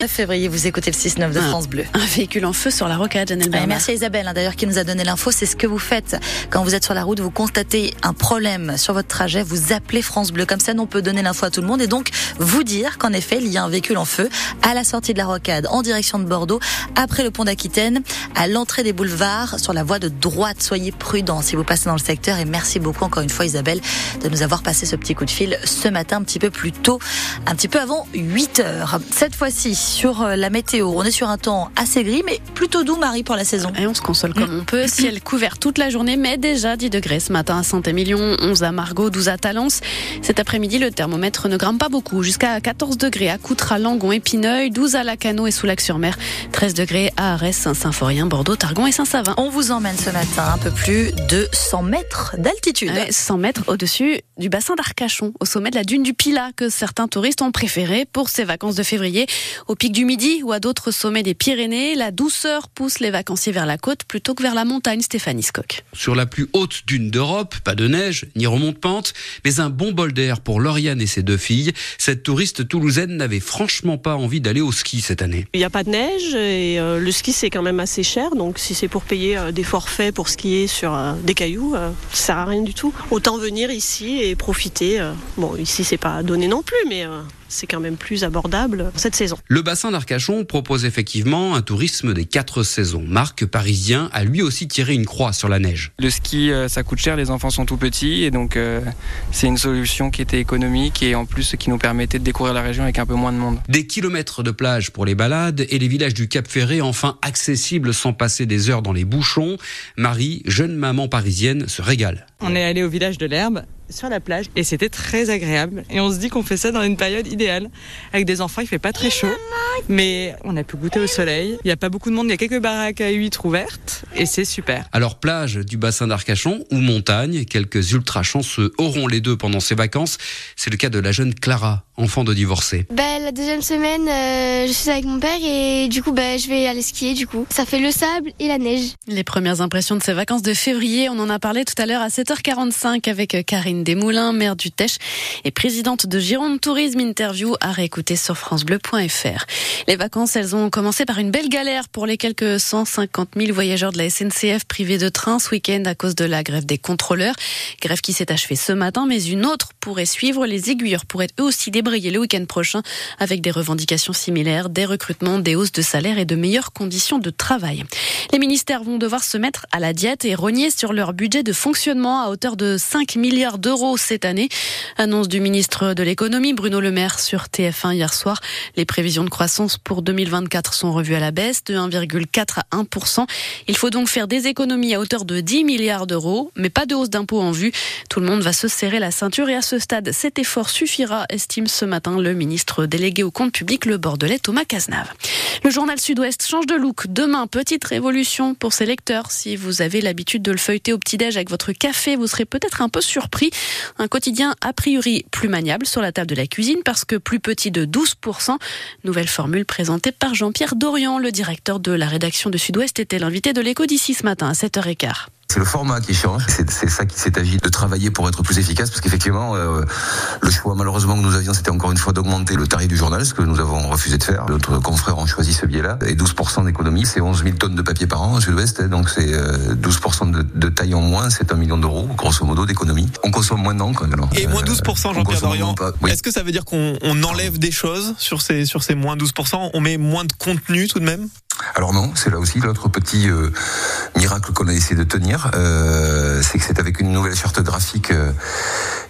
9 février, vous écoutez le 6-9 de France Bleu. Un véhicule en feu sur la rocade, Janelle Bernard. Merci à Isabelle, hein, d'ailleurs, qui nous a donné l'info. C'est ce que vous faites quand vous êtes sur la route, vous constatez un problème sur votre trajet, vous appelez France Bleu. Comme ça, on peut donner l'info à tout le monde et donc vous dire qu'en effet, il y a un véhicule en feu à la sortie de la rocade, en direction de Bordeaux, après le pont d'Aquitaine, à l'entrée des boulevards, sur la voie de droite. Soyez prudents si vous passez dans le secteur et merci beaucoup encore une fois, Isabelle, de nous avoir passé ce petit coup de fil ce matin, un petit peu plus tôt, un petit peu avant 8 heures. Cette fois-ci, sur euh, la météo. On est sur un temps assez gris, mais plutôt doux, Marie, pour la saison. Et on se console comme on peut. Ciel couvert toute la journée, mais déjà 10 degrés ce matin à Saint-Émilion, 11 à Margot, 12 à Talence. Cet après-midi, le thermomètre ne grimpe pas beaucoup, jusqu'à 14 degrés à Coutras, Langon, Épineuil, 12 à Lacano et Soulac-sur-Mer, 13 degrés à Arès, Saint-Symphorien, Bordeaux, Targon et Saint-Savin. On vous emmène ce matin un peu plus de 100 mètres d'altitude. 100 mètres au-dessus du bassin d'Arcachon, au sommet de la dune du Pilat, que certains touristes ont préféré pour ces vacances de février. Au pic du Midi ou à d'autres sommets des Pyrénées, la douceur pousse les vacanciers vers la côte plutôt que vers la montagne, Stéphanie Skock. Sur la plus haute dune d'Europe, pas de neige, ni remonte-pente, mais un bon bol d'air pour Lauriane et ses deux filles. Cette touriste toulousaine n'avait franchement pas envie d'aller au ski cette année. Il n'y a pas de neige et euh, le ski c'est quand même assez cher, donc si c'est pour payer euh, des forfaits pour skier sur euh, des cailloux, ça sert à rien du tout. Autant venir ici et profiter. bon, ici c'est pas donné non plus, mais c'est quand même plus abordable cette saison. Le bassin d'Arcachon propose effectivement un tourisme des quatre saisons. Marc Parisien a lui aussi tiré une croix sur la neige. Le ski, euh, ça coûte cher, les enfants sont tout petits et donc euh, c'est une solution qui était économique et en plus qui nous permettait de découvrir la région avec un peu moins de monde. Des kilomètres de plage pour les balades et les villages du Cap Ferré enfin accessibles sans passer des heures dans les bouchons. Marie, jeune maman parisienne, se régale. On est allé au village de l'Herbe sur la plage et c'était très agréable. Et on se dit qu'on fait ça dans une période idéale. Avec des enfants, il fait pas très chaud, mais on a pu goûter au soleil. Il n'y a pas beaucoup de monde, il y a quelques baraques à huîtres ouvertes et c'est super. Alors plage du bassin d'Arcachon ou montagne, quelques ultra chanceux auront les deux pendant ces vacances. C'est le cas de la jeune Clara, enfant de divorcé. Bah, la deuxième semaine, euh, je suis avec mon père et du coup, bah, je vais aller skier du coup. Ça fait le sable et la neige. Les premières impressions de ces vacances de février, on en a parlé tout à l'heure à 7h45 avec Karine Desmoulins, maire du Tèche et présidente de Gironde Tourisme Interview à réécouter sur francebleu.fr. Les vacances, elles ont commencé par une belle galère pour les quelques 150 000 voyageurs de la SNCF privés de train ce week-end à cause de la grève des contrôleurs. Grève qui s'est achevée ce matin, mais une autre pourrait suivre. Les aiguilleurs pourraient eux aussi débrayer le week-end prochain avec des revendications similaires, des recrutements, des hausses de salaire et de meilleures conditions de travail. Les ministères vont devoir se mettre à la diète et rogner sur leur budget de fonctionnement à hauteur de 5 milliards d'euros cette année. Annonce du ministre de l'économie Bruno Le Maire sur TF1 hier soir. Les prévisions de croissance pour 2024 sont revues à la baisse de 1,4 à 1%. Il faut donc faire des économies à hauteur de 10 milliards d'euros, mais pas de hausse d'impôts en vue. Tout le monde va se serrer la ceinture et à ce stade, cet effort suffira, estime ce matin le ministre délégué au compte public, le Bordelais Thomas Cazenave. Le journal Sud-Ouest change de look. Demain, petite révolution pour ses lecteurs. Si vous avez l'habitude de le feuilleter au petit-déj avec votre café, vous serez peut-être un peu surpris. Un quotidien a priori plus maniable sur la table de la cuisine parce que plus petit de 12%. Nouvelle formule présentée par Jean-Pierre Dorian, le directeur de la rédaction de Sud-Ouest, était l'invité de l'écho d'ici ce matin à 7h15. C'est le format qui change. C'est ça qui s'est agi de travailler pour être plus efficace, parce qu'effectivement, euh, le choix malheureusement que nous avions, c'était encore une fois d'augmenter le tarif du journal, ce que nous avons refusé de faire. D'autres confrères ont choisi ce biais-là. Et 12% d'économie, c'est 11 000 tonnes de papier par an au sud-ouest, donc c'est 12% euh, de, de, taille en moins, c'est un million d'euros, grosso modo, d'économie. On consomme moins d'encre. Et moins 12%, Jean-Pierre Dorian. Est-ce que ça veut dire qu'on enlève des choses sur ces, sur ces moins 12% On met moins de contenu tout de même? Alors non, c'est là aussi l'autre petit euh, miracle qu'on a essayé de tenir, euh, c'est que c'est avec une nouvelle charte graphique euh,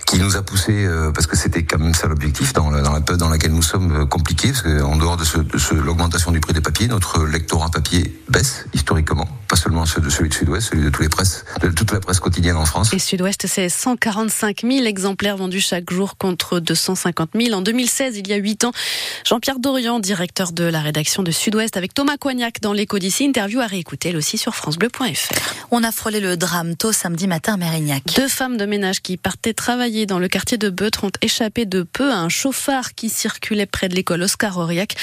qui nous a poussé, euh, parce que c'était quand même ça l'objectif, dans la, dans la période dans laquelle nous sommes euh, compliqués, parce qu'en dehors de, ce, de ce, l'augmentation du prix des papiers, notre lectorat papier baisse historiquement, pas seulement celui de celui de Sud-Ouest, celui de tous les presses, de toute la presse quotidienne en France. Et Sud-Ouest, c'est 145 000 exemplaires vendus chaque jour contre 250 000 en 2016, il y a 8 ans. Jean-Pierre Dorian, directeur de la rédaction de Sud-Ouest, avec Thomas Coignac dans l'écho d'ici, interview à réécouter aussi sur francebleu.fr. On a frôlé le drame tôt samedi matin à Mérignac. Deux femmes de ménage qui partaient travailler dans le quartier de Beutre ont échappé de peu à un chauffard qui circulait près de l'école Oscar Auriac.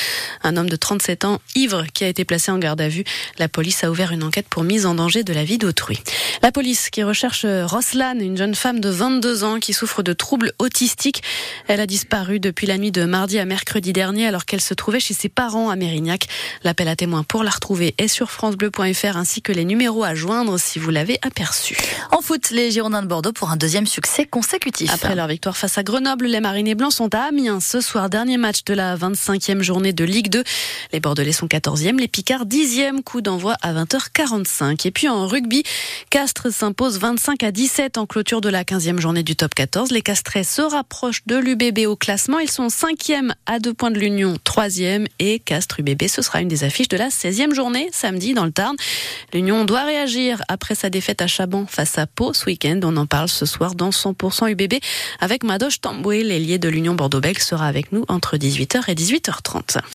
Un homme de 37 ans, ivre, qui a été placé en garde à vue. La police a ouvert une enquête pour mise en danger de la vie d'autrui. La police qui recherche Roslan, une jeune femme de 22 ans qui souffre de troubles autistiques. Elle a disparu depuis la nuit de mardi à mercredi dernier alors qu'elle se trouvait chez ses parents à Mérignac. L'appel à témoins pour la retrouver est sur francebleu.fr ainsi que les numéros à joindre si vous l'avez aperçu. En foot, les Girondins de Bordeaux pour un deuxième succès consécutif. Après leur victoire face à Grenoble, les Marinés Blancs sont à Amiens ce soir, dernier match de la 25e journée de Ligue 2. Les Bordelais sont 14e, les Picards 10e, coup d'envoi à 20h45. Et puis en rugby, Castres s'impose 25 à 17 en clôture de la 15e journée du top 14. Les Castrais se rapprochent de l'UBB au classement. Ils sont 5e à deux points de l'Union, 3e et Castres UBB. Ce sera une des affiches de la 16e journée samedi dans le Tarn. L'Union doit réagir après sa défaite à Chaban face à Pau ce week-end. On en parle ce soir dans 100% UBB avec Madoche Tamboué, l'ailier de l'Union Bordeaux-Bègles sera avec nous entre 18h et 18h30.